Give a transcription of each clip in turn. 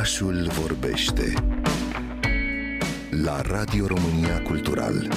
Orașul vorbește la Radio România Cultural.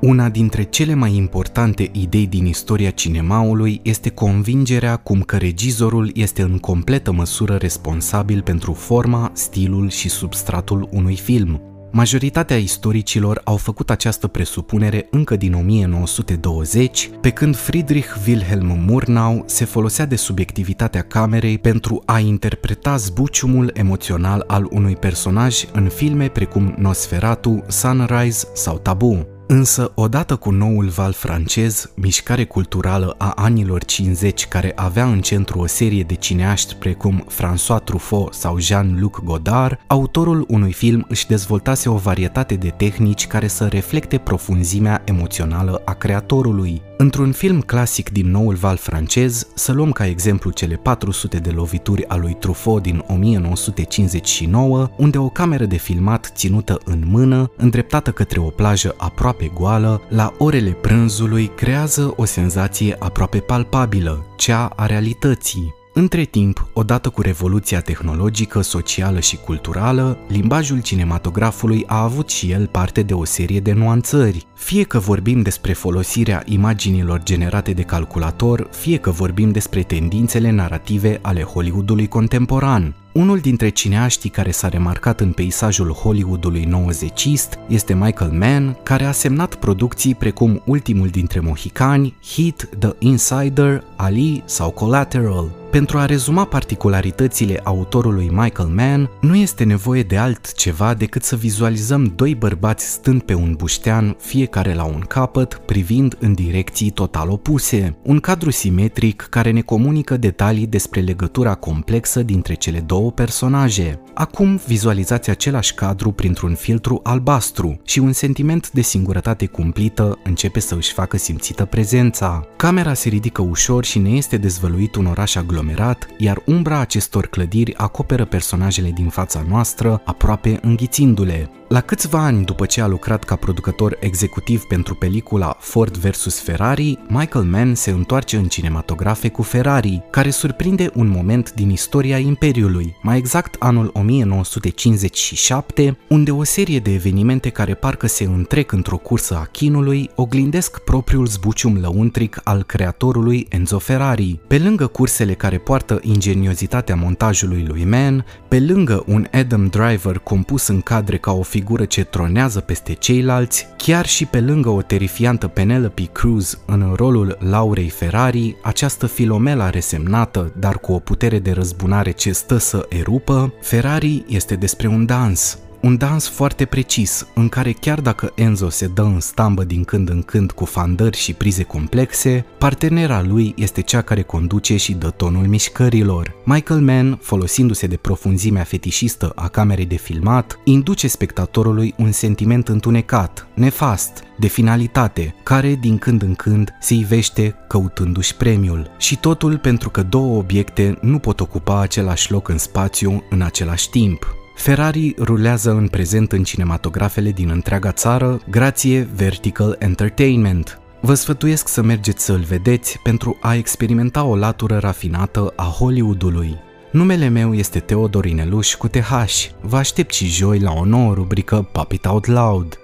Una dintre cele mai importante idei din istoria cinemaului este convingerea cum că regizorul este în completă măsură responsabil pentru forma, stilul și substratul unui film. Majoritatea istoricilor au făcut această presupunere încă din 1920, pe când Friedrich Wilhelm Murnau se folosea de subiectivitatea camerei pentru a interpreta zbuciumul emoțional al unui personaj în filme precum Nosferatu, Sunrise sau Tabu. Însă, odată cu noul val francez, mișcare culturală a anilor 50 care avea în centru o serie de cineaști precum François Truffaut sau Jean-Luc Godard, autorul unui film își dezvoltase o varietate de tehnici care să reflecte profunzimea emoțională a creatorului. Într-un film clasic din noul val francez, să luăm ca exemplu cele 400 de lovituri a lui Truffaut din 1959, unde o cameră de filmat ținută în mână, îndreptată către o plajă aproape goală, la orele prânzului creează o senzație aproape palpabilă, cea a realității. Între timp, odată cu revoluția tehnologică, socială și culturală, limbajul cinematografului a avut și el parte de o serie de nuanțări. Fie că vorbim despre folosirea imaginilor generate de calculator, fie că vorbim despre tendințele narrative ale Hollywoodului contemporan. Unul dintre cineaștii care s-a remarcat în peisajul Hollywoodului nouăzecist este Michael Mann, care a semnat producții precum Ultimul dintre Mohicani, Heat, The Insider, Ali sau Collateral. Pentru a rezuma particularitățile autorului Michael Mann, nu este nevoie de altceva decât să vizualizăm doi bărbați stând pe un buștean, fiecare la un capăt, privind în direcții total opuse. Un cadru simetric care ne comunică detalii despre legătura complexă dintre cele două personaje. Acum vizualizați același cadru printr-un filtru albastru și un sentiment de singurătate cumplită începe să își facă simțită prezența. Camera se ridică ușor și ne este dezvăluit un oraș aglomerat aglomerat, iar umbra acestor clădiri acoperă personajele din fața noastră, aproape înghițindu-le. La câțiva ani după ce a lucrat ca producător executiv pentru pelicula Ford vs. Ferrari, Michael Mann se întoarce în cinematografe cu Ferrari, care surprinde un moment din istoria Imperiului, mai exact anul 1957, unde o serie de evenimente care parcă se întrec într-o cursă a chinului oglindesc propriul zbucium lăuntric al creatorului Enzo Ferrari. Pe lângă cursele care poartă ingeniozitatea montajului lui Mann, pe lângă un Adam Driver compus în cadre ca o figură ce tronează peste ceilalți, chiar și pe lângă o terifiantă Penelope Cruz în rolul Laurei Ferrari, această filomela resemnată, dar cu o putere de răzbunare ce stă să erupă, Ferrari este despre un dans, un dans foarte precis, în care chiar dacă Enzo se dă în stambă din când în când cu fandări și prize complexe, partenera lui este cea care conduce și dă tonul mișcărilor. Michael Mann, folosindu-se de profunzimea fetișistă a camerei de filmat, induce spectatorului un sentiment întunecat, nefast, de finalitate, care din când în când se ivește căutându-și premiul. Și totul pentru că două obiecte nu pot ocupa același loc în spațiu în același timp. Ferrari rulează în prezent în cinematografele din întreaga țară grație Vertical Entertainment. Vă sfătuiesc să mergeți să-l vedeți pentru a experimenta o latură rafinată a Hollywoodului. Numele meu este Teodor Ineluș cu TH. Vă aștept și joi la o nouă rubrică Pop It Out Loud.